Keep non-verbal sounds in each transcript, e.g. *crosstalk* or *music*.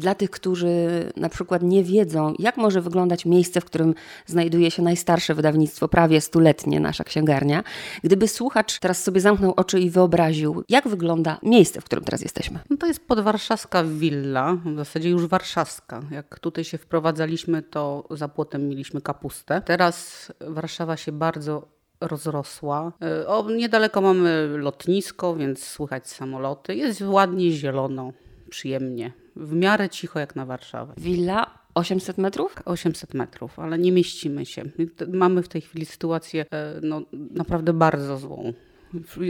Dla tych, którzy na przykład nie wiedzą, jak może wyglądać miejsce, w którym znajduje się najstarsze wydawnictwo, prawie stuletnie nasza księgarnia, gdyby słuchacz teraz sobie zamknął oczy i wyobraził, jak wygląda miejsce, w którym teraz jesteśmy. No to jest podwarszawska willa, w zasadzie już warszawska. Jak tutaj się wprowadzaliśmy, to za płotem mieliśmy kapustę. Teraz Warszawa się bardzo rozrosła. E, o, niedaleko mamy lotnisko, więc słychać samoloty. Jest ładnie zielono, przyjemnie. W miarę cicho jak na Warszawę. Willa 800 metrów? 800 metrów, ale nie mieścimy się. Mamy w tej chwili sytuację e, no, naprawdę bardzo złą.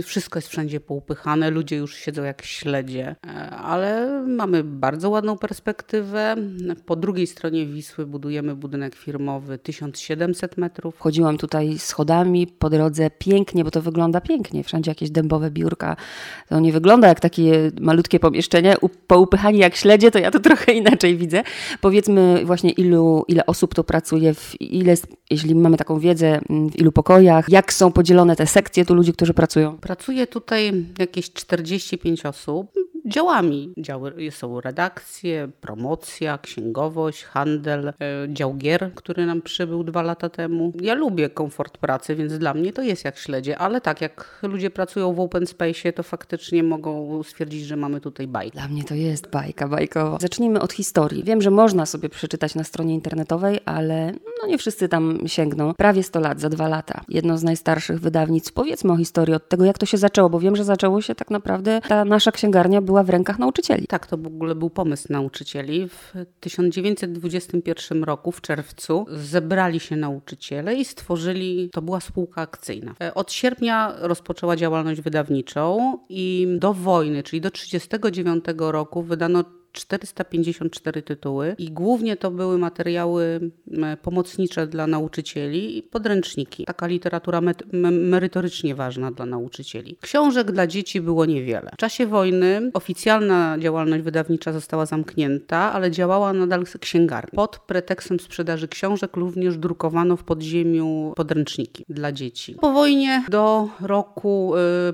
Wszystko jest wszędzie poupychane, ludzie już siedzą jak śledzie, e, ale mamy bardzo ładną perspektywę. Po drugiej stronie Wisły budujemy budynek firmowy 1700 metrów. Chodziłam tutaj schodami po drodze pięknie, bo to wygląda pięknie. Wszędzie jakieś dębowe biurka. To nie wygląda jak takie malutkie pomieszczenie. Poupychani jak śledzie, to ja to *laughs* trochę inaczej widzę. Powiedzmy właśnie ilu, ile osób tu pracuje, w ile, jeśli mamy taką wiedzę, w ilu pokojach, jak są podzielone te sekcje tu ludzi, którzy pracują pracują? Pracuje tutaj jakieś 45 osób działami. Działy, są redakcje, promocja, księgowość, handel, e, dział gier, który nam przybył dwa lata temu. Ja lubię komfort pracy, więc dla mnie to jest jak śledzie, ale tak, jak ludzie pracują w open space, to faktycznie mogą stwierdzić, że mamy tutaj bajkę. Dla mnie to jest bajka, bajkowa. Zacznijmy od historii. Wiem, że można sobie przeczytać na stronie internetowej, ale no nie wszyscy tam sięgną. Prawie 100 lat, za dwa lata. Jedno z najstarszych wydawnictw. Powiedzmy o historii, od tego jak to się zaczęło, bo wiem, że zaczęło się tak naprawdę, ta nasza księgarnia była w rękach nauczycieli. Tak, to w ogóle był pomysł nauczycieli. W 1921 roku, w czerwcu, zebrali się nauczyciele i stworzyli, to była spółka akcyjna. E, od sierpnia rozpoczęła działalność wydawniczą i do wojny, czyli do 1939 roku wydano 454 tytuły i głównie to były materiały pomocnicze dla nauczycieli i podręczniki. Taka literatura merytorycznie ważna dla nauczycieli. Książek dla dzieci było niewiele. W czasie wojny oficjalna działalność wydawnicza została zamknięta, ale działała nadal księgarnia. Pod pretekstem sprzedaży książek również drukowano w podziemiu podręczniki dla dzieci. Po wojnie do roku y,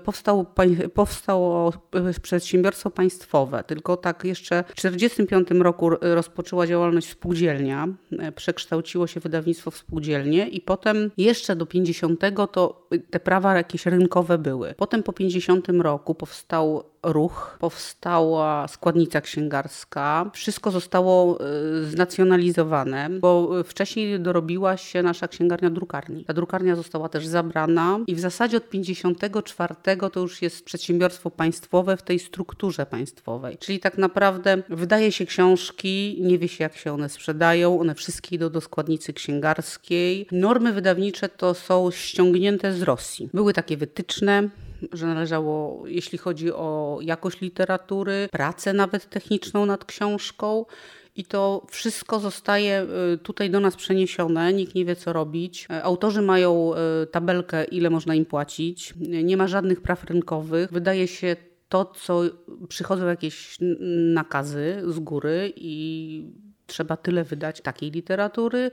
powstało, y, przedsiębiorstwo państwowe, tylko tak jeszcze 1945 roku rozpoczęła działalność spółdzielnia, e, przekształciło się wydawnictwo w spółdzielnię i potem jeszcze do 50 to te prawa jakieś rynkowe były. Potem po 50 roku powstał ruch, powstała składnica księgarska. Wszystko zostało e, znacjonalizowane, bo wcześniej dorobiła się nasza księgarnia drukarni. Ta drukarnia została też zabrana i w zasadzie od 54 to już jest przedsiębiorstwo państwowe w tej strukturze państwowej. Czyli tak naprawdę wydaje się książki, nie wie się jak się one sprzedają, one wszystkie idą do składnicy księgarskiej. Normy wydawnicze to są ściągnięte z Rosji. Były takie wytyczne, że należało, jeśli chodzi o jakość literatury, pracę nawet techniczną nad książką. I to wszystko zostaje y, tutaj do nas przeniesione, nikt nie wie co robić. E, autorzy mają y, tabelkę, ile można im płacić, nie ma żadnych praw rynkowych. Wydaje się to, co przychodzą jakieś nakazy z góry i trzeba tyle wydać takiej literatury,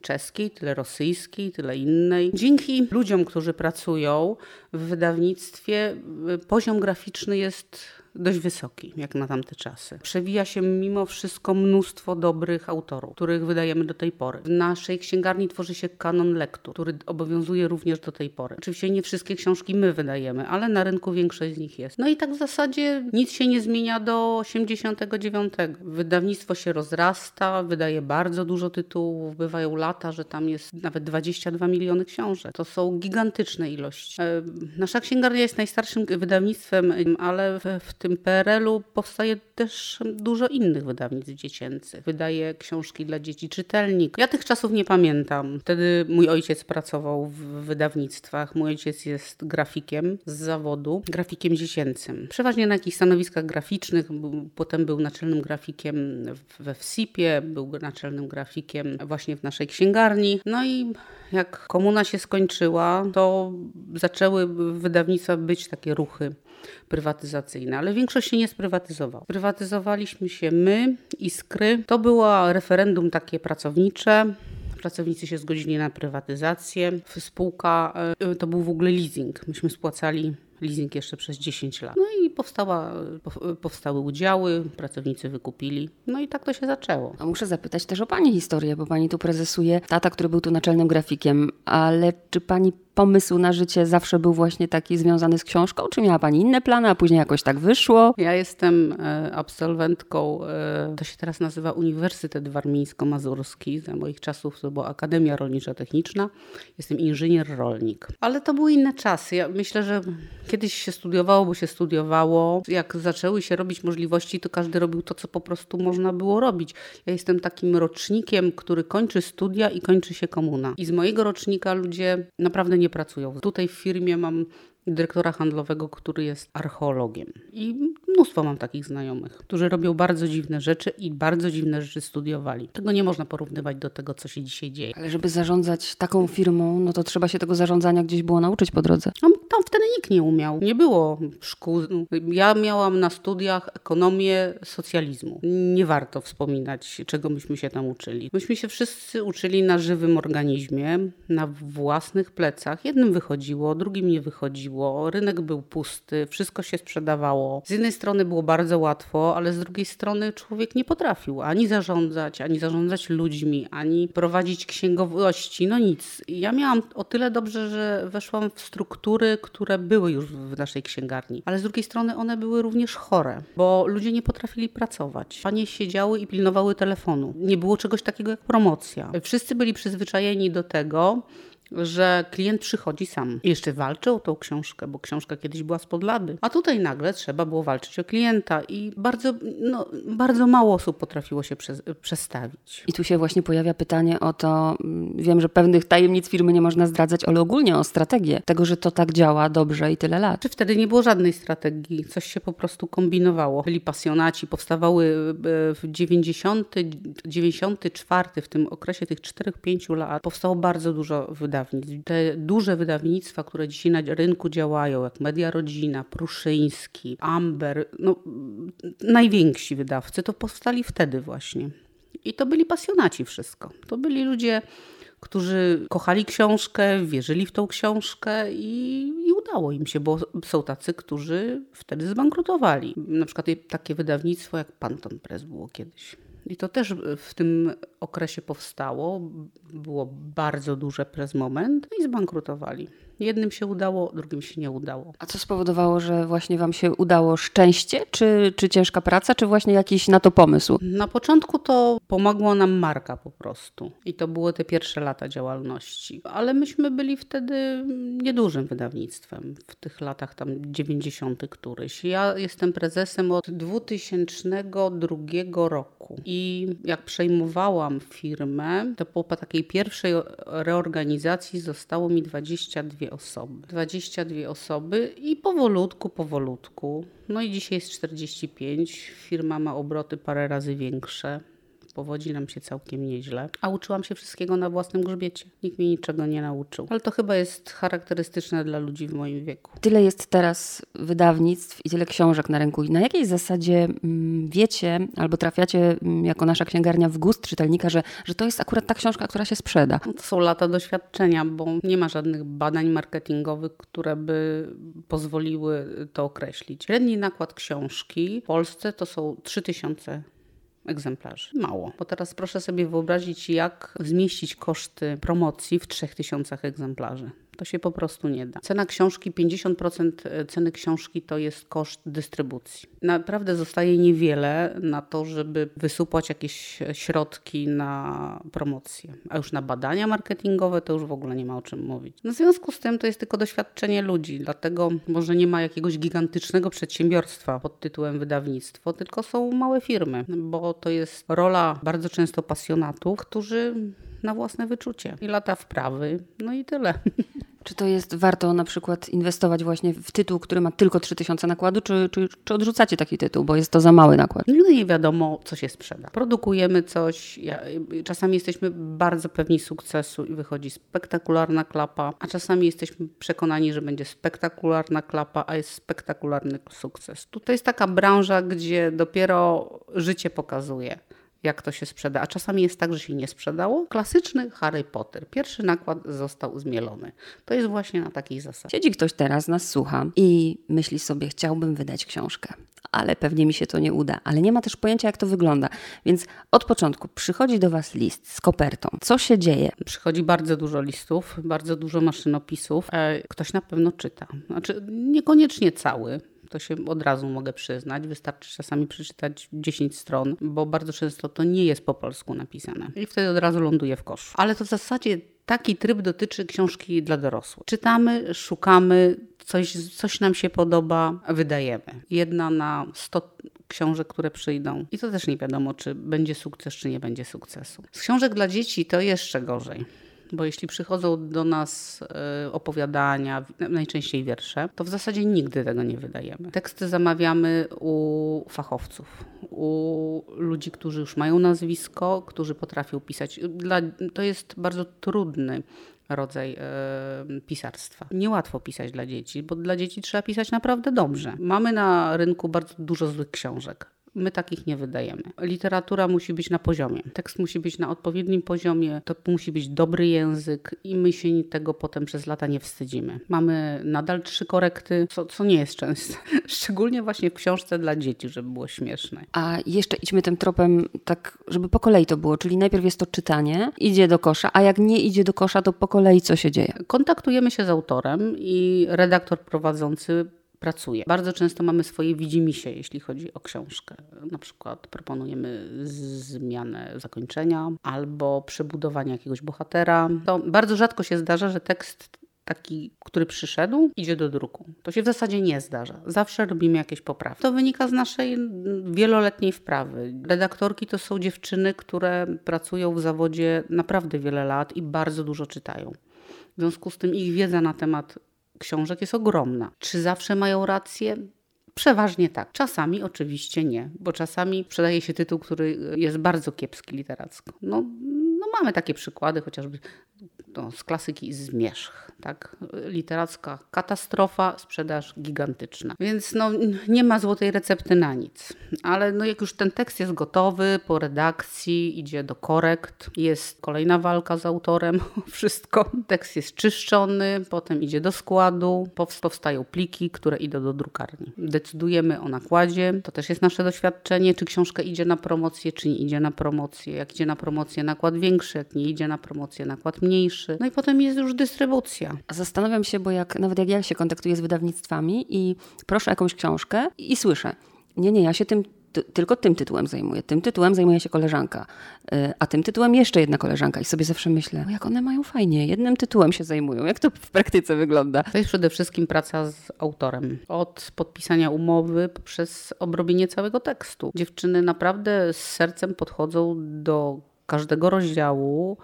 czeskiej, tyle rosyjskiej, tyle innej. Dzięki ludziom, którzy pracują w wydawnictwie, poziom graficzny jest dość wysoki, jak na tamte czasy. Przewija się mimo wszystko mnóstwo dobrych autorów, których wydajemy do tej pory. W naszej księgarni tworzy się kanon lektur, który obowiązuje również do tej pory. Oczywiście nie wszystkie książki my wydajemy, ale na rynku większość z nich jest. No i tak w zasadzie nic się nie zmienia do 89. Wydawnictwo się rozrasta, wydaje bardzo dużo tytułów, bywają lata, że tam jest nawet 22 miliony książek. To są gigantyczne ilości. E, nasza księgarnia jest najstarszym wydawnictwem, ale w tym PRL-u powstaje też dużo innych wydawnictw dziecięcych. Wydaje książki dla dzieci czytelnik. Ja tych czasów nie pamiętam. Wtedy mój ojciec pracował w wydawnictwach. Mój ojciec jest grafikiem z zawodu, grafikiem dziecięcym. Przeważnie na jakichś stanowiskach graficznych. Potem był naczelnym grafikiem we WSIP-ie, był naczelnym grafikiem właśnie w naszej księgarni. No i jak komuna się skończyła, to zaczęły wydawnictwa być takie ruchy prywatyzacyjne, ale większość się nie sprywatyzowała. Prywatyzowaliśmy się my, Iskry. To było referendum takie pracownicze. Pracownicy się zgodzili na prywatyzację. Spółka e, to był w ogóle leasing. Myśmy spłacali leasing jeszcze przez 10 lat. No i powstała, powstały udziały, pracownicy wykupili. No i tak to się zaczęło. A muszę zapytać też o Pani historię, bo Pani tu prezesuje tata, który był tu naczelnym grafikiem, ale czy Pani pomysł na życie zawsze był właśnie taki związany z książką? Czy miała Pani inne plany, a później jakoś tak wyszło? Ja jestem e, absolwentką, e, to się teraz nazywa Uniwersytet Warmińsko-Mazurski. Za moich czasów to była Akademia Rolniczo-Techniczna. Jestem inżynier rolnik. Ale to były inne czasy. Ja myślę, że kiedyś się studiowało, bo się studiowało. Jak zaczęły się robić możliwości, to każdy robił to, co po prostu można było robić. Ja jestem takim rocznikiem, który kończy studia i kończy się komuna. I z mojego rocznika ludzie naprawdę nie pracują. Tutaj w firmie mam dyrektora handlowego, który jest archeologiem. I mnóstwo mam takich znajomych, którzy robią bardzo dziwne rzeczy i bardzo dziwne rzeczy studiowali. Tego nie można porównywać do tego, co się dzisiaj dzieje. Ale żeby zarządzać taką firmą, no to trzeba się tego zarządzania gdzieś było nauczyć po drodze. No, tam wtedy nikt nie umiał. Nie było szkół. Ja miałam na studiach ekonomię socjalizmu. Nie warto wspominać, czego myśmy się tam uczyli. Myśmy się wszyscy uczyli na żywym organizmie, na własnych plecach. Jednym wychodziło, drugim nie wychodziło. Rynek był pusty, wszystko się sprzedawało. Z jednej strony było bardzo łatwo, ale z drugiej strony człowiek nie potrafił ani zarządzać, ani zarządzać ludźmi, ani prowadzić księgowości. No nic. Ja miałam o tyle dobrze, że weszłam w struktury, które były już w naszej księgarni, ale z drugiej strony one były również chore, bo ludzie nie potrafili pracować. Panie siedziały i pilnowały telefonu. Nie było czegoś takiego jak promocja. Wszyscy byli przyzwyczajeni do tego, że klient przychodzi sam. I jeszcze walczy o tą książkę, bo książka kiedyś była spod lady. A tutaj nagle trzeba było walczyć o klienta i bardzo, no, bardzo mało osób potrafiło się przez, przestawić. I tu się właśnie pojawia pytanie o to, mm, wiem, że pewnych tajemnic firmy nie można zdradzać, ale ogólnie o strategię tego, że to tak działa dobrze i tyle lat. Czy wtedy nie było żadnej strategii, coś się po prostu kombinowało. Byli pasjonaci, powstawały e, w 90, 94, w tym okresie tych 4-5 lat, powstało bardzo dużo wydarzeń wydawnictw. Te duże wydawnictwa, które dzisiaj na rynku działają, jak Media Rodzina, Pruszyński, Amber, no, najwięksi wydawcy, to powstali wtedy właśnie. I to byli pasjonaci wszystko. To byli ludzie, którzy kochali książkę, wierzyli w tą książkę i, i, udało im się, bo są tacy, którzy wtedy zbankrutowali. Na przykład takie wydawnictwo jak Panton Press było kiedyś. I to też w tym okresie powstało. Było bardzo duże przez moment no i zbankrutowali. Jednym się udało, drugim się nie udało. A co spowodowało, że właśnie Wam się udało? Szczęście, czy, czy ciężka praca, czy właśnie jakiś na to pomysł? Na początku to pomogła nam marka po prostu. I to były te pierwsze lata działalności. Ale myśmy byli wtedy niedużym wydawnictwem w tych latach tam 90. któryś. Ja jestem prezesem od 2002 roku. I jak przejmowałam firmę, to po takiej pierwszej reorganizacji zostało mi 22 osoby. 22 osoby i powolutku, powolutku. No i dzisiaj jest 45. Firma ma obroty parę razy większe powodzi nam się całkiem nieźle, a uczyłam się wszystkiego na własnym grzbiecie. Nikt mi niczego nie nauczył. Ale to chyba jest charakterystyczne dla ludzi w moim wieku. Tyle jest teraz wydawnictw i tyle książek na rynku. I na jakiej zasadzie mm, wiecie albo trafiacie mm, jako nasza księgarnia w gust czytelnika, że, że to jest akurat ta książka, która się sprzeda? No to są lata doświadczenia, bo nie ma żadnych badań marketingowych, które by pozwoliły to określić. Średni nakład książki w Polsce to są 3000 egzemplarzy. Mało. Bo teraz proszę sobie wyobrazić, jak zmieścić koszty promocji w 3000 egzemplarzy. To się po prostu nie da. Cena książki, 50% ceny książki to jest koszt dystrybucji. Naprawdę zostaje niewiele na to, żeby wysupłać jakieś środki na promocję. A już na badania marketingowe to już w ogóle nie ma o czym mówić. No w związku z tym to jest tylko doświadczenie ludzi, dlatego może nie ma jakiegoś gigantycznego przedsiębiorstwa pod tytułem wydawnictwo, tylko są małe firmy, bo to jest rola bardzo często pasjonatów, którzy na własne wyczucie i lata wprawy, no i tyle. *laughs* Czy to jest warto na przykład inwestować właśnie w tytuł, który ma tylko 3000 nakładu, czy, czy, czy odrzucacie taki tytuł, bo jest to za mały nakład? Nigdy nie wiadomo, co się sprzeda. Produkujemy coś, ja, czasami jesteśmy bardzo pewni sukcesu i wychodzi spektakularna klapa, a czasami jesteśmy przekonani, że będzie spektakularna klapa, a jest spektakularny sukces. Tutaj jest taka branża, gdzie dopiero życie pokazuje jak to się sprzeda. A czasami jest tak, że się nie sprzedało. Klasyczny Harry Potter. Pierwszy nakład został zmielony. To jest właśnie na takiej zasadzie. Siedzi ktoś teraz, nas słucha i myśli sobie, chciałbym wydać książkę, ale pewnie mi się to nie uda. Ale nie ma też pojęcia, jak to wygląda. Więc od początku przychodzi do Was list z kopertą. Co się dzieje? Przychodzi bardzo dużo listów, bardzo dużo maszynopisów. E, ktoś na pewno czyta. Znaczy, niekoniecznie cały to się od razu mogę przyznać. Wystarczy czasami przeczytać 10 stron, bo bardzo często to nie jest po polsku napisane. I wtedy od razu ląduje w koszu. Ale to w zasadzie taki tryb dotyczy książki dla dorosłych. Czytamy, szukamy, coś, coś nam się podoba, wydajemy. Jedna na 100 książek, które przyjdą. I to też nie wiadomo, czy będzie sukces, czy nie będzie sukcesu. Z książek dla dzieci to jeszcze gorzej bo jeśli przychodzą do nas e, opowiadania, najczęściej wiersze, to w zasadzie nigdy tego nie wydajemy. Teksty zamawiamy u fachowców, u ludzi, którzy już mają nazwisko, którzy potrafią pisać. Dla, to jest bardzo trudny rodzaj e, pisarstwa. Niełatwo pisać dla dzieci, bo dla dzieci trzeba pisać naprawdę dobrze. Mamy na rynku bardzo dużo złych książek. My takich nie wydajemy. Literatura musi być na poziomie. Tekst musi być na odpowiednim poziomie, to musi być dobry język i my się tego potem przez lata nie wstydzimy. Mamy nadal trzy korekty, co, co nie jest częste. *laughs* Szczególnie właśnie w książce dla dzieci, żeby było śmieszne. A jeszcze idźmy tym tropem tak, żeby po kolei to było, czyli najpierw jest to czytanie, idzie do kosza, a jak nie idzie do kosza, to po kolei co się dzieje? Kontaktujemy się z autorem i redaktor prowadzący pracuje. Bardzo często mamy swoje widzimisię, jeśli chodzi o książkę. Na przykład proponujemy zmianę zakończenia albo przebudowanie jakiegoś bohatera. To bardzo rzadko się zdarza, że tekst taki, który przyszedł, idzie do druku. To się w zasadzie nie zdarza. Zawsze robimy jakieś poprawki. To wynika z naszej wieloletniej wprawy. Redaktorki to są dziewczyny, które pracują w zawodzie naprawdę wiele lat i bardzo dużo czytają. W związku z tym ich wiedza na temat książek jest ogromna. Czy zawsze mają rację? Przeważnie tak. Czasami oczywiście nie, bo czasami sprzedaje się tytuł, który jest bardzo kiepski literacko. No, no mamy takie przykłady, chociażby no, z klasyki Zmierzch. Tak? Literacka katastrofa, sprzedaż gigantyczna. Więc no, nie ma złotej recepty na nic. Ale no, jak już ten tekst jest gotowy, po redakcji idzie do korekt, jest kolejna walka z autorem, *laughs* wszystko. Tekst jest czyszczony, potem idzie do składu, powstają pliki, które idą do drukarni. Decydujemy o nakładzie, to też jest nasze doświadczenie, czy książka idzie na promocję, czy nie idzie na promocję. Jak idzie na promocję, nakład większy, jak nie idzie na promocję, nakład mniejszy. No i potem jest już dystrybucja. Zastanawiam się, bo jak nawet jak ja się kontaktuję z wydawnictwami i proszę jakąś książkę i słyszę, nie, nie, ja się tym tylko tym tytułem zajmuję. Tym tytułem zajmuje się koleżanka, y, a tym tytułem jeszcze jedna koleżanka. I sobie zawsze myślę, jak one mają fajnie, jednym tytułem się zajmują. Jak to w praktyce wygląda? To jest przede wszystkim praca z autorem. Od podpisania umowy poprzez obrobienie całego tekstu. Dziewczyny naprawdę z sercem podchodzą do każdego rozdziału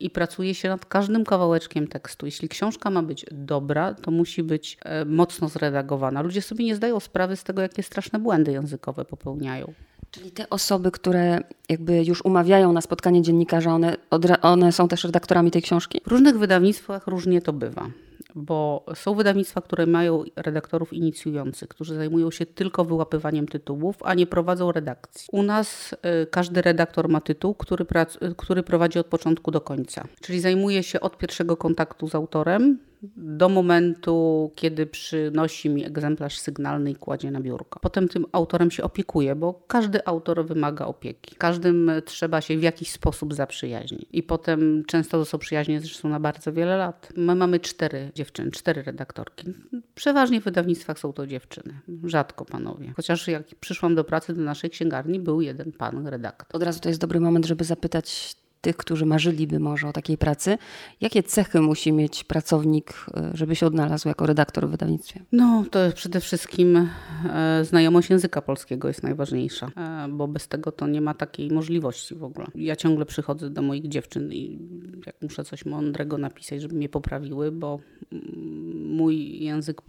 i pracuje się nad każdym kawałeczkiem tekstu. Jeśli książka ma być dobra, to musi być e, mocno zredagowana. Ludzie sobie nie zdają sprawy z tego, jakie straszne błędy językowe popełniają. Czyli te osoby, które jakby już umawiają na spotkanie dziennikarza, one, one są też redaktorami tej książki? W różnych wydawnictwach różnie to bywa bo są wydawnictwa, które mają redaktorów inicjujących, którzy zajmują się tylko wyłapywaniem tytułów, a nie prowadzą redakcji. U nas y, każdy redaktor ma tytuł, który, prac- który prowadzi od początku do końca, czyli zajmuje się od pierwszego kontaktu z autorem do momentu, kiedy przynosi mi egzemplarz sygnalny i kładzie na biurko. Potem tym autorem się opiekuje, bo każdy autor wymaga opieki. Każdym trzeba się w jakiś sposób zaprzyjaźnić. I potem często to są przyjaźnie zresztą na bardzo wiele lat. My mamy cztery dziewczyny, cztery redaktorki. Przeważnie w wydawnictwach są to dziewczyny, rzadko panowie. Chociaż jak przyszłam do pracy do naszej księgarni, był jeden pan redaktor. Od razu to jest dobry moment, żeby zapytać tych, którzy marzyliby może o takiej pracy. Jakie cechy musi mieć pracownik, e, żeby się odnalazł jako redaktor w wydawnictwie? No, to przede wszystkim e, znajomość języka polskiego jest najważniejsza, e, bo bez tego to nie ma takiej możliwości w ogóle. Ja ciągle przychodzę do moich dziewczyn i jak muszę coś mądrego napisać, żeby mnie poprawiły, bo mm, mój język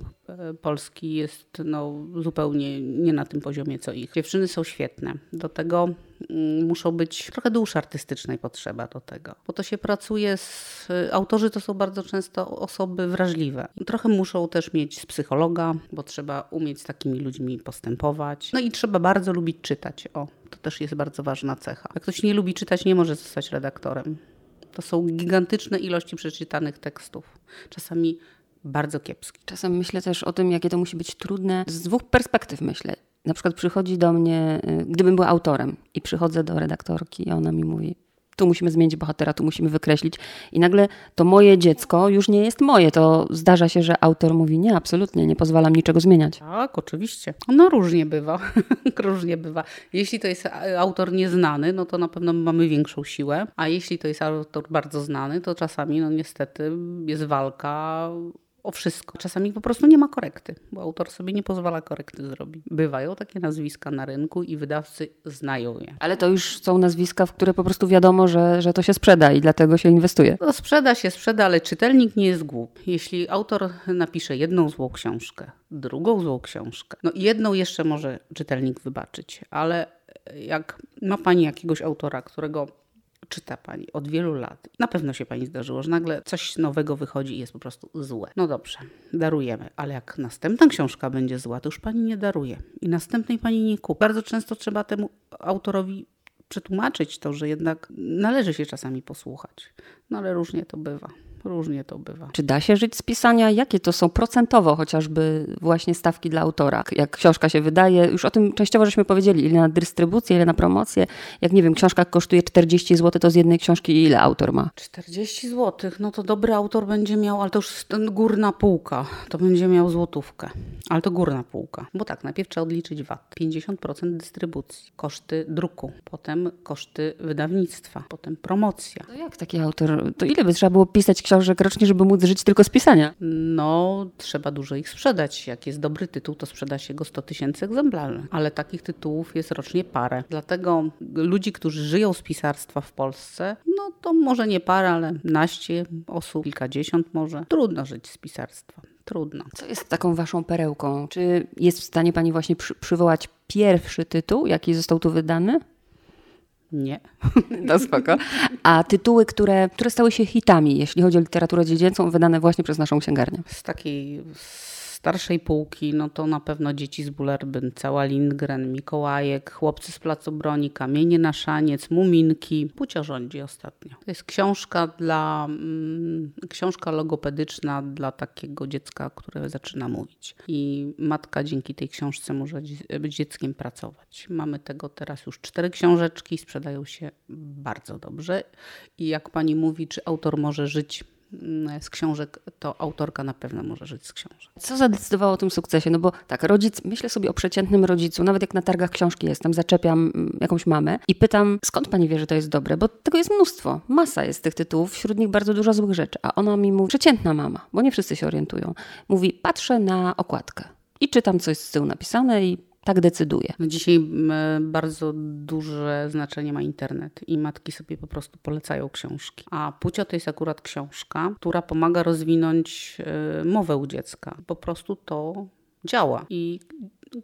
polski jest no, zupełnie nie na tym poziomie co ich. Dziewczyny są świetne. Do tego muszą być trochę duszy artystycznej potrzeba do tego, bo to się pracuje z. Autorzy to są bardzo często osoby wrażliwe. Trochę muszą też mieć z psychologa, bo trzeba umieć z takimi ludźmi postępować. No i trzeba bardzo lubić czytać. O, To też jest bardzo ważna cecha. Jak ktoś nie lubi czytać, nie może zostać redaktorem. To są gigantyczne ilości przeczytanych tekstów. Czasami bardzo kiepski. Czasem myślę też o tym, jakie to musi być trudne z dwóch perspektyw, myślę. Na przykład przychodzi do mnie, y, gdybym była autorem i przychodzę do redaktorki i ona mi mówi, tu musimy zmienić bohatera, tu musimy wykreślić. I nagle to moje dziecko już nie jest moje. To zdarza się, że autor mówi, nie, absolutnie, nie pozwalam niczego zmieniać. Tak, oczywiście. No różnie bywa. *laughs* różnie bywa. Jeśli to jest autor nieznany, no to na pewno mamy większą siłę, a jeśli to jest autor bardzo znany, to czasami no niestety jest walka o wszystko. Czasami po prostu nie ma korekty, bo autor sobie nie pozwala korekty zrobić. Bywają takie nazwiska na rynku i wydawcy znają je. Ale to już są nazwiska, w które po prostu wiadomo, że, że to się sprzeda i dlatego się inwestuje. No sprzeda się, sprzeda, ale czytelnik nie jest głupi. Jeśli autor napisze jedną złą książkę, drugą złą książkę, no jedną jeszcze może czytelnik wybaczyć, ale jak ma pani jakiegoś autora, którego czyta pani od wielu lat. Na pewno się pani zdarzyło, że nagle coś nowego wychodzi i jest po prostu złe. No dobrze, darujemy, ale jak następna książka będzie zła, to już pani nie daruje i następnej pani nie kupi. Bardzo często trzeba temu autorowi przetłumaczyć to, że jednak należy się czasami posłuchać. No ale różnie to bywa. Różnie to bywa. Czy da się żyć z pisania? Jakie to są procentowo chociażby właśnie stawki dla autora? Jak książka się wydaje, już o tym częściowo żeśmy powiedzieli, ile na dystrybucję, ile na promocję. Jak nie wiem, książka kosztuje 40 zł, to z jednej książki ile autor ma? 40 zł, no to dobry autor będzie miał, ale to już ten górna półka, to będzie miał złotówkę. Ale to górna półka, bo tak, najpierw trzeba odliczyć VAT, 50% dystrybucji, koszty druku, potem koszty wydawnictwa, potem promocja. To jak taki autor, to ile by trzeba było pisać książek rocznie, żeby móc żyć tylko z pisania? No, trzeba dużo ich sprzedać. Jak jest dobry tytuł, to sprzeda się go 100 tysięcy egzemplarzy. Ale takich tytułów jest rocznie parę. Dlatego ludzi, którzy żyją z pisarstwa w Polsce, no to może nie parę, ale naście osób, kilkadziesiąt może. Trudno żyć z pisarstwa. Trudno. Co jest taką waszą perełką? Czy jest w stanie pani właśnie przy, przywołać pierwszy tytuł, jaki został tu wydany? Nie. To *laughs* spoko. A tytuły, które, które stały się hitami, jeśli chodzi o literaturę dziecięcą, wydane właśnie przez naszą księgarnię? Z takiej starszej półki, no to na pewno Dzieci z Bulerbyn, Cała Lindgren, Mikołajek, Chłopcy z Placu Broni, Kamienie na szaniec, Muminki, Pucia rządzi ostatnio. To jest książka dla, mm, książka logopedyczna dla takiego dziecka, które zaczyna mówić. I matka dzięki tej książce może być dzieckiem pracować. Mamy tego teraz już cztery książeczki, sprzedają się bardzo dobrze. I jak pani mówi, czy autor może żyć z książek, to autorka na pewno może żyć z książek. Co zadecydowało o tym sukcesie? No bo tak, rodzic, myślę sobie o przeciętnym rodzicu, nawet jak na targach książki jestem, zaczepiam mm, jakąś mamę i pytam, skąd pani wie, że to jest dobre? Bo tego jest mnóstwo, masa jest tych tytułów, wśród nich bardzo dużo złych rzeczy. A ona mi mówi, przeciętna mama, bo nie wszyscy się orientują, mówi, patrzę na okładkę i czytam coś z tyłu napisane i tak decyduje. No dzisiaj bardzo duże znaczenie ma internet i matki sobie po prostu polecają książki. A Pucio to jest akurat książka, która pomaga rozwinąć e, mowę u dziecka. Po prostu to działa i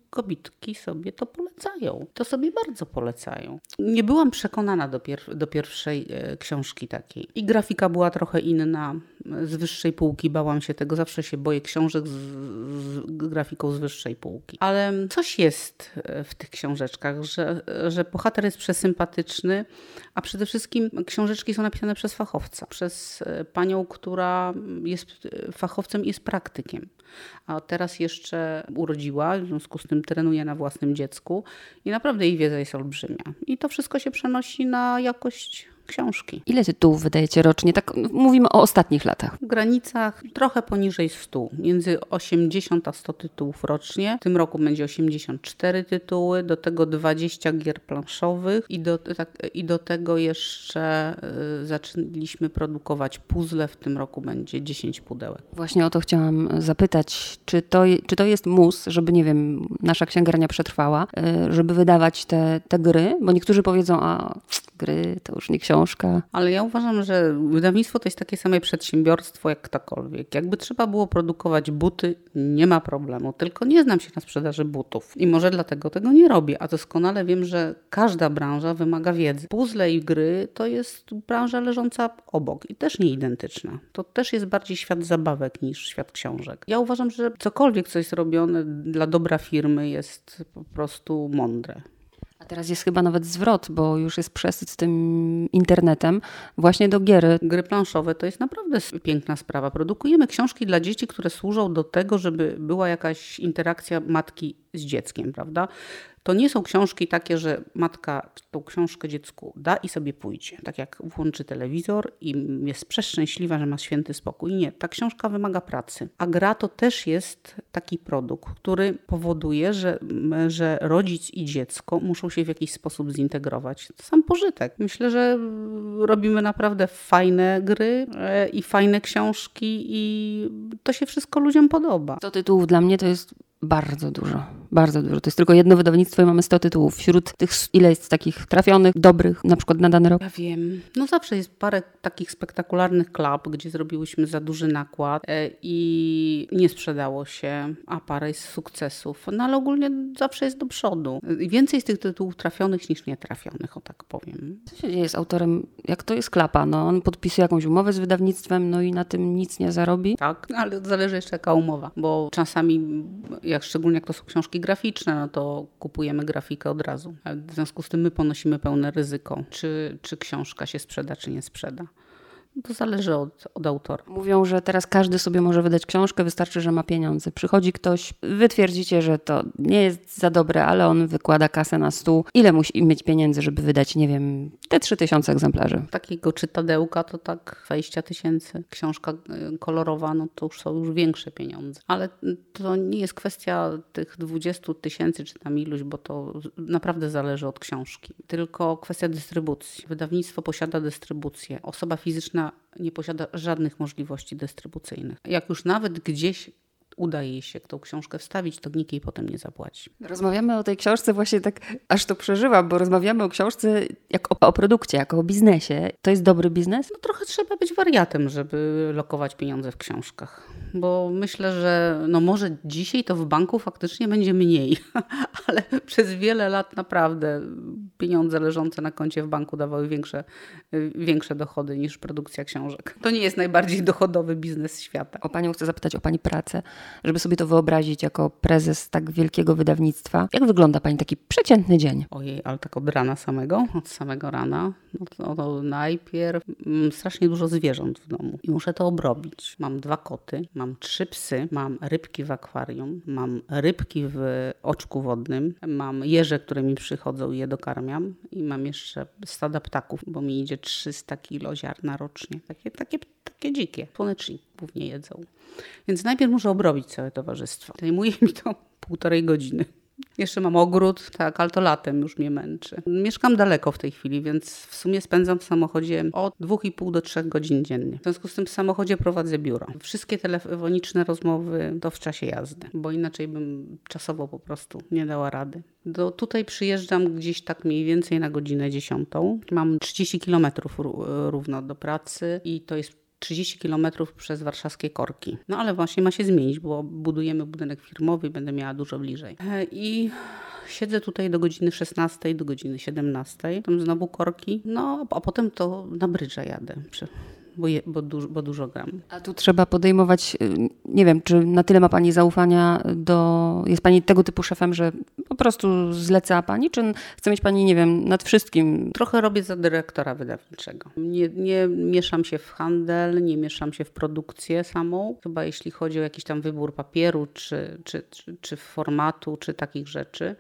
kobitki sobie to polecają. To sobie bardzo polecają. Nie byłam przekonana do, pier do pierwszej e, książki takiej. I grafika była trochę inna, z wyższej półki. Bałam się tego. Zawsze się boję książek z, z grafiką z wyższej półki. Ale coś jest e, w tych książeczkach, że, że bohater jest przesympatyczny, a przede wszystkim książeczki są napisane przez fachowca. Przez e, panią, która jest fachowcem i jest praktykiem. A teraz jeszcze urodziła, w związku z tym trenuje na własnym dziecku i naprawdę jej wiedza jest olbrzymia. I to wszystko się przenosi na jakość książki. Ile tytułów wydajecie rocznie? Tak mówimy o ostatnich latach. W granicach trochę poniżej 100, między 80 a 100 tytułów rocznie. W tym roku będzie 84 tytuły, do tego 20 gier planszowych i do, tak, i do tego jeszcze y, zaczęliśmy produkować puzzle. W tym roku będzie 10 pudełek. Właśnie o to chciałam zapytać. Czy to, czy to jest mus, żeby, nie wiem, nasza księgarnia przetrwała, y, żeby wydawać te, te gry? Bo niektórzy powiedzą, a gry to już nie książka książka. Ale ja uważam, że wydawnictwo to jest takie same przedsiębiorstwo jak ktokolwiek. Jakby trzeba było produkować buty, nie ma problemu. Tylko nie znam się na sprzedaży butów. I może dlatego tego nie robię. A doskonale wiem, że każda branża wymaga wiedzy. Puzzle i gry to jest branża leżąca obok i też nie identyczna. To też jest bardziej świat zabawek niż świat książek. Ja uważam, że cokolwiek, co jest robione dla dobra firmy jest po prostu mądre Teraz jest chyba nawet zwrot, bo już jest przesyt z tym internetem właśnie do gier. Gry planszowe to jest naprawdę piękna sprawa. Produkujemy książki dla dzieci, które służą do tego, żeby była jakaś interakcja matki z dzieckiem, prawda? To nie są książki takie, że matka tą książkę dziecku da i sobie pójdzie. Tak jak włączy telewizor i jest przeszczęśliwa, że ma święty spokój. Nie, ta książka wymaga pracy. A gra to też jest taki produkt, który powoduje, że, że rodzic i dziecko muszą się w jakiś sposób zintegrować. To sam pożytek. Myślę, że robimy naprawdę fajne gry e, i fajne książki i to się wszystko ludziom podoba. To tytułów dla mnie to jest bardzo dużo, bardzo dużo. To jest tylko jedno wydawnictwo i mamy 100 tytułów. Wśród tych, ile jest takich trafionych, dobrych, na przykład na dany rok? Ja wiem. No zawsze jest parę takich spektakularnych klap, gdzie zrobiłyśmy za duży nakład e, i nie sprzedało się, a parę jest sukcesów. No ale ogólnie zawsze jest do przodu. Więcej z tych tytułów trafionych niż nietrafionych, o tak powiem. Co się dzieje z autorem? Jak to jest klapa? No on podpisuje jakąś umowę z wydawnictwem, no i na tym nic nie zarobi? Tak, ale zależy jeszcze jaka umowa, bo czasami jak szczególnie jak to są książki graficzne, no to kupujemy grafikę od razu. W związku z tym my ponosimy pełne ryzyko, czy, czy książka się sprzeda, czy nie sprzeda. To zależy od, od autora. Mówią, że teraz każdy sobie może wydać książkę, wystarczy, że ma pieniądze. Przychodzi ktoś, wy twierdzicie, że to nie jest za dobre, ale on wykłada kasę na stół. Ile musi mieć pieniędzy, żeby wydać, nie wiem, te 3000 egzemplarzy? Takiego czytadełka to tak 20 tysięcy. Książka y, kolorowa, no to już są już większe pieniądze. Ale to nie jest kwestia tych 20 tysięcy czy tam iluś, bo to naprawdę zależy od książki. Tylko kwestia dystrybucji. Wydawnictwo posiada dystrybucję. Osoba fizyczna nie posiada żadnych możliwości dystrybucyjnych. Jak już nawet gdzieś udaje jej się tą książkę wstawić, to nikt jej potem nie zapłaci. Rozmawiamy o tej książce właśnie tak, aż to przeżywam, bo rozmawiamy o książce jak o, o produkcie, jako o biznesie. To jest dobry biznes? No trochę trzeba być wariatem, żeby lokować pieniądze w książkach. Bo myślę, że no może dzisiaj to w banku faktycznie będzie mniej, *laughs* ale przez wiele lat naprawdę pieniądze leżące na koncie w banku dawały większe, większe dochody niż produkcja książek. To nie jest najbardziej dochodowy biznes świata. O panią chcę zapytać o pani pracę żeby sobie to wyobrazić jako prezes tak wielkiego wydawnictwa. Jak wygląda Pani taki przeciętny dzień? Ojej, ale tak od rana samego, od samego rana, no to, to najpierw mm, strasznie dużo zwierząt w domu i muszę to obrobić. Mam dwa koty, mam trzy psy, mam rybki w akwarium, mam rybki w oczku wodnym, mam jeże, które mi przychodzą i je dokarmiam i mam jeszcze stada ptaków, bo mi idzie 300 kilo ziarna rocznie. Takie, takie, takie dzikie. Słoneczniki głównie jedzą. Więc najpierw muszę obrobić całe towarzystwo. Zajmuje mi to *laughs* półtorej godziny. Jeszcze mam ogród, tak, ale to latem już mnie męczy. Mieszkam daleko w tej chwili, więc w sumie spędzam w samochodzie od 2,5 do 3 godzin dziennie. W związku z tym w samochodzie prowadzę biuro. Wszystkie telefoniczne rozmowy to w czasie jazdy, bo inaczej bym czasowo po prostu nie dała rady. Do, tutaj przyjeżdżam gdzieś tak mniej więcej na godzinę 10. Mam 30 kilometrów równo do pracy i to jest 30 km przez warszawskie korki. No ale właśnie ma się zmienić, bo budujemy budynek firmowy i będę miała dużo bliżej. E, I siedzę tutaj do godziny 16, do godziny 17, tam znowu korki, no a potem to na brydża jadę bo, je, bo, duż, bo dużo gram. A tu trzeba podejmować, y, nie wiem, czy na tyle ma Pani zaufania do, jest Pani tego typu szefem, że po prostu zleca Pani, czy chce mieć Pani, nie wiem, nad wszystkim? Trochę robię za dyrektora wydawniczego. Nie, nie mieszam się w handel, nie mieszam się w produkcję samą, chyba jeśli chodzi o jakiś tam wybór papieru, czy, czy, czy, czy formatu, czy takich rzeczy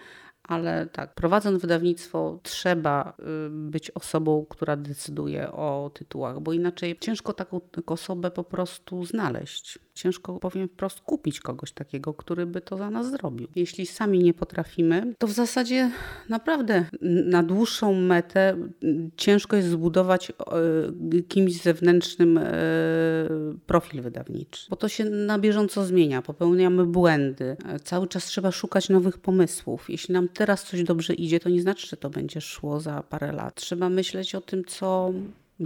ale tak, prowadząc wydawnictwo, trzeba y, być osobą, która decyduje o tytułach, bo inaczej ciężko taką osobę po prostu znaleźć. Ciężko, powiem wprost, kupić kogoś takiego, który by to za nas zrobił. Jeśli sami nie potrafimy, to w zasadzie naprawdę na dłuższą metę ciężko jest zbudować y, kimś zewnętrznym y, profil wydawniczy, bo to się na bieżąco zmienia, popełniamy błędy, cały czas trzeba szukać nowych pomysłów. Jeśli nam teraz coś dobrze idzie, to nie znaczy, że to będzie szło za parę lat. Trzeba myśleć o tym, co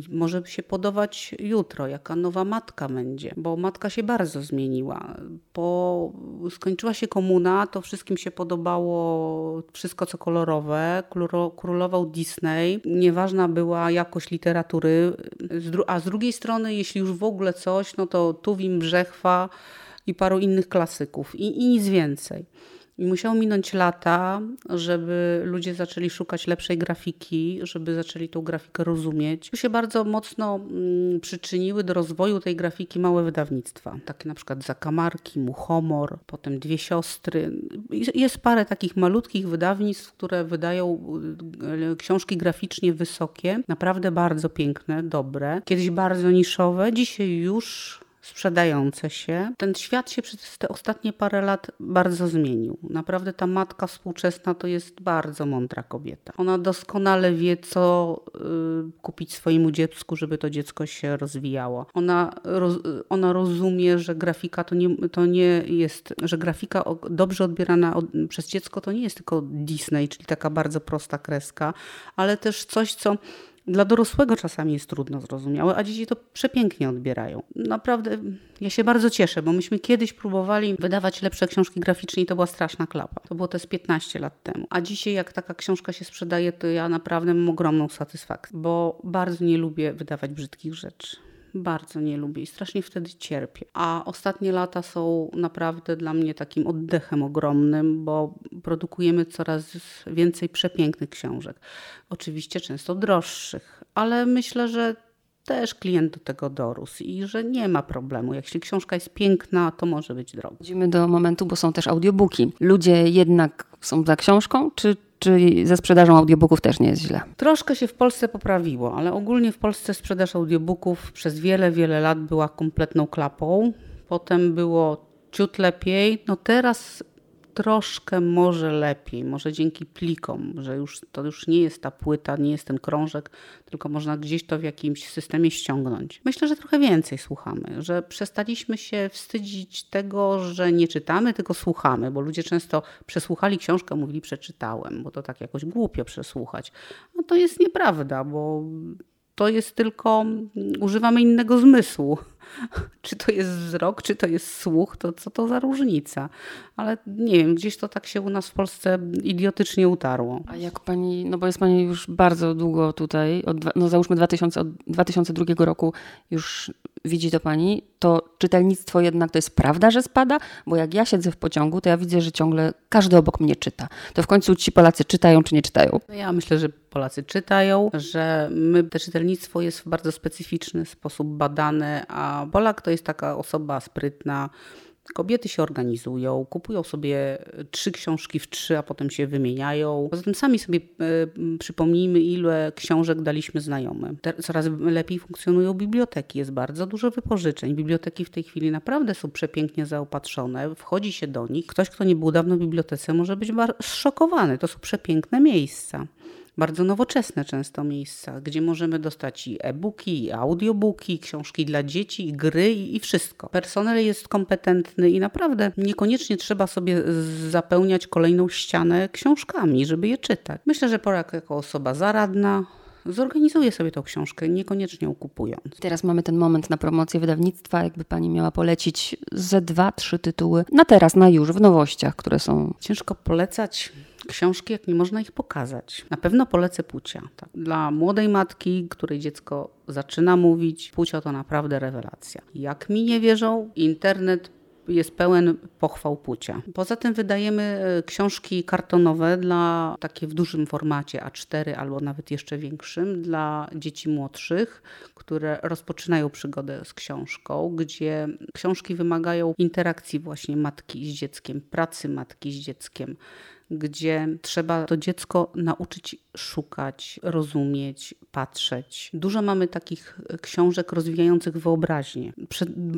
może się podobać jutro, jaka nowa matka będzie, bo matka się bardzo zmieniła. Po skończyła się komuna, to wszystkim się podobało wszystko co kolorowe, królował Disney, nieważna była jakość literatury, a z drugiej strony, jeśli już w ogóle coś, no to Tuwim, Brzechwa i paru innych klasyków i, i nic więcej. Musiało minąć lata, żeby ludzie zaczęli szukać lepszej grafiki, żeby zaczęli tą grafikę rozumieć. Tu się bardzo mocno mm, przyczyniły do rozwoju tej grafiki małe wydawnictwa. Takie na przykład Zakamarki, Muchomor, potem Dwie Siostry. Jest parę takich malutkich wydawnictw, które wydają e, książki graficznie wysokie, naprawdę bardzo piękne, dobre. Kiedyś bardzo niszowe, dzisiaj już sprzedające się. Ten świat się przez te ostatnie parę lat bardzo zmienił. Naprawdę ta matka współczesna to jest bardzo mądra kobieta. Ona doskonale wie, co y, kupić swojemu dziecku, żeby to dziecko się rozwijało. Ona, roz, ona rozumie, że grafika to nie, to nie jest, że grafika dobrze odbierana od, przez dziecko to nie jest tylko Disney, czyli taka bardzo prosta kreska, ale też coś, co dla dorosłego czasami jest trudno zrozumiałe, a dzieci to przepięknie odbierają. Naprawdę ja się bardzo cieszę, bo myśmy kiedyś próbowali wydawać lepsze książki graficzne i to była straszna klapa. To było z 15 lat temu. A dzisiaj jak taka książka się sprzedaje, to ja naprawdę mam ogromną satysfakcję, bo bardzo nie lubię wydawać brzydkich rzeczy bardzo nie lubię i strasznie wtedy cierpię. A ostatnie lata są naprawdę dla mnie takim oddechem ogromnym, bo produkujemy coraz więcej przepięknych książek. Oczywiście często droższych, ale myślę, że też klient do tego dorósł i że nie ma problemu. Jeśli książka jest piękna, to może być droga. Idziemy do momentu, bo są też audiobooki. Ludzie jednak są za książką, czy czy ze sprzedażą audiobooków też nie jest źle? Troszkę się w Polsce poprawiło, ale ogólnie w Polsce sprzedaż audiobooków przez wiele, wiele lat była kompletną klapą. Potem było ciut lepiej. No teraz troszkę może lepiej, może dzięki plikom, że już to już nie jest ta płyta, nie jest ten krążek, tylko można gdzieś to w jakimś systemie ściągnąć. Myślę, że trochę więcej słuchamy, że przestaliśmy się wstydzić tego, że nie czytamy, tylko słuchamy, bo ludzie często przesłuchali książkę, mówili przeczytałem, bo to tak jakoś głupio przesłuchać. No to jest nieprawda, bo to jest tylko, używamy innego zmysłu. *laughs* czy to jest wzrok, czy to jest słuch, to co to za różnica. Ale nie wiem, gdzieś to tak się u nas w Polsce idiotycznie utarło. A jak pani, no bo jest pani już bardzo długo tutaj, od, no załóżmy 2000, od 2002 roku już widzi to pani, to czytelnictwo jednak to jest prawda, że spada? Bo jak ja siedzę w pociągu, to ja widzę, że ciągle każdy obok mnie czyta. To w końcu ci Polacy czytają czy nie czytają? No ja myślę, że Polacy czytają, że my, te czytelnictwo jest w bardzo specyficzny sposób badane, a Polak to jest taka osoba sprytna, Kobiety się organizują, kupują sobie trzy książki w trzy, a potem się wymieniają. Poza tym sami sobie y, przypomnijmy, ile książek daliśmy znajomym. Coraz lepiej funkcjonują biblioteki, jest bardzo dużo wypożyczeń. Biblioteki w tej chwili naprawdę są przepięknie zaopatrzone, wchodzi się do nich. Ktoś, kto nie był dawno w bibliotece, może być zszokowany. To są przepiękne miejsca bardzo nowoczesne często miejsca, gdzie możemy dostać i e-booki, i audiobooki, książki dla dzieci, i gry i, i wszystko. Personel jest kompetentny i naprawdę niekoniecznie trzeba sobie zapełniać kolejną ścianę książkami, żeby je czytać. Myślę, że Polak jako osoba zaradna zorganizuje sobie tą książkę, niekoniecznie ją kupując. Teraz mamy ten moment na promocję wydawnictwa. Jakby pani miała polecić ze dwa, trzy tytuły na teraz, na już, w nowościach, które są. Ciężko polecać książki, jak nie można ich pokazać. Na pewno polecę Płcia. Tak. Dla młodej matki, której dziecko zaczyna mówić, Płcia to naprawdę rewelacja. Jak mi nie wierzą, internet jest pełen pochwał płcia. Poza tym wydajemy e, książki kartonowe dla takie w dużym formacie A4 albo nawet jeszcze większym dla dzieci młodszych, które rozpoczynają przygodę z książką, gdzie książki wymagają interakcji właśnie matki z dzieckiem, pracy matki z dzieckiem gdzie trzeba to dziecko nauczyć szukać, rozumieć, patrzeć. Dużo mamy takich książek rozwijających wyobraźnię.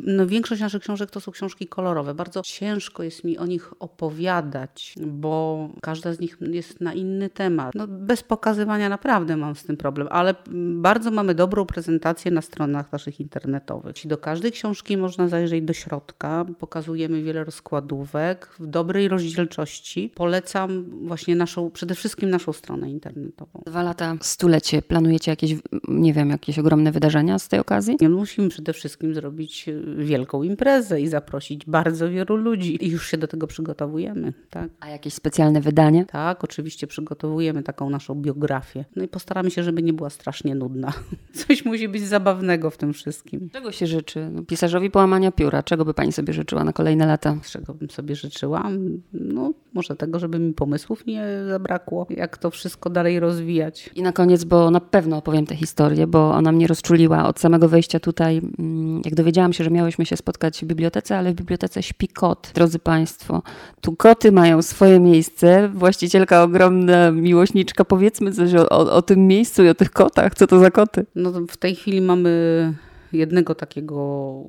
No, większość naszych książek to są książki kolorowe. Bardzo ciężko jest mi o nich opowiadać, bo każda z nich jest na inny temat. No, bez pokazywania naprawdę mam z tym problem, ale bardzo mamy dobrą prezentację na stronach naszych internetowych. Do każdej książki można zajrzeć do środka. Pokazujemy wiele rozkładówek w dobrej rozdzielczości. Polecam właśnie naszą, przede wszystkim naszą stronę internetową. Dwa lata, stulecie. Planujecie jakieś, nie wiem, jakieś ogromne wydarzenia z tej okazji? Musimy przede wszystkim zrobić e, wielką imprezę i zaprosić bardzo wielu ludzi. I już się do tego przygotowujemy. Tak. A jakieś specjalne wydanie? Tak, oczywiście przygotowujemy taką naszą biografię. No i postaramy się, żeby nie była strasznie nudna. *laughs* Coś musi być zabawnego w tym wszystkim. Czego się życzy? No, pisarzowi połamania pióra. Czego by pani sobie życzyła na kolejne lata? Czego bym sobie życzyła? No Może tego, żeby mi pomysłów nie zabrakło, jak to wszystko dalej rozwijać. I na koniec, bo na pewno opowiem tę historię, bo ona mnie rozczuliła od samego wejścia tutaj. Mm, jak dowiedziałam się, że miałyśmy się spotkać w bibliotece, ale w bibliotece śpi kot. Drodzy Państwo, tu koty mają swoje miejsce. Właścicielka ogromna miłośniczka, powiedzmy coś o, o, o tym miejscu i o tych kotach. Co to za koty? No w tej chwili mamy jednego takiego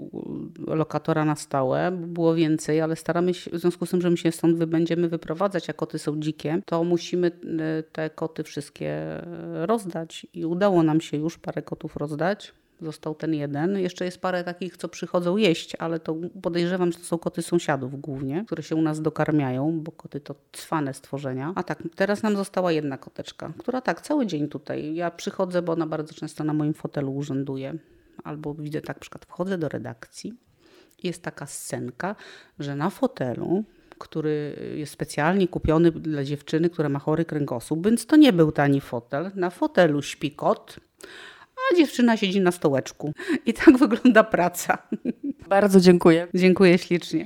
lokatora na stałe, było więcej, ale staramy się, w związku z tym, że my się stąd będziemy wyprowadzać, a koty są dzikie, to musimy e, te koty wszystkie rozdać i udało nam się już parę kotów rozdać. Został ten jeden. Jeszcze jest parę takich, co przychodzą jeść, ale to podejrzewam, że to są koty sąsiadów głównie, które się u nas dokarmiają, bo koty to cwane stworzenia. A tak, teraz nam została jedna koteczka, która tak cały dzień tutaj. Ja przychodzę, bo ona bardzo często na moim fotelu urzęduje albo widzę tak, na przykład wchodzę do redakcji, jest taka scenka, że na fotelu, który jest specjalnie kupiony dla dziewczyny, która ma chory kręgosłup, więc to nie był tani fotel. Na fotelu śpi kot, a dziewczyna siedzi na stołeczku. I tak wygląda praca. Bardzo dziękuję. Dziękuję ślicznie.